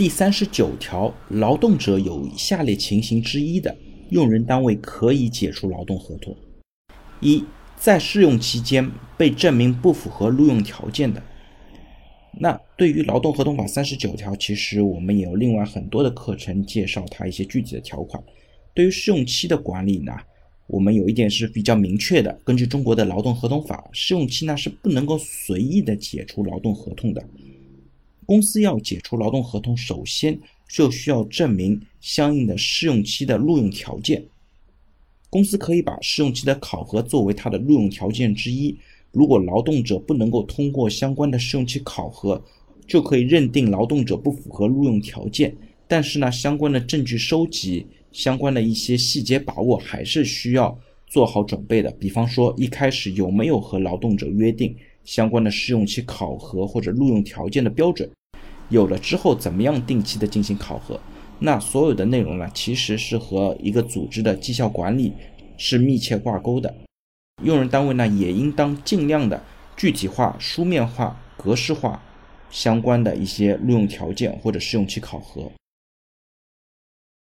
第三十九条，劳动者有下列情形之一的，用人单位可以解除劳动合同：一，在试用期间被证明不符合录用条件的。那对于劳动合同法三十九条，其实我们也有另外很多的课程介绍它一些具体的条款。对于试用期的管理呢，我们有一点是比较明确的，根据中国的劳动合同法，试用期呢是不能够随意的解除劳动合同的。公司要解除劳动合同，首先就需要证明相应的试用期的录用条件。公司可以把试用期的考核作为它的录用条件之一。如果劳动者不能够通过相关的试用期考核，就可以认定劳动者不符合录用条件。但是呢，相关的证据收集、相关的一些细节把握，还是需要做好准备的。比方说，一开始有没有和劳动者约定相关的试用期考核或者录用条件的标准？有了之后，怎么样定期的进行考核？那所有的内容呢，其实是和一个组织的绩效管理是密切挂钩的。用人单位呢，也应当尽量的具体化、书面化、格式化相关的一些录用条件或者试用期考核。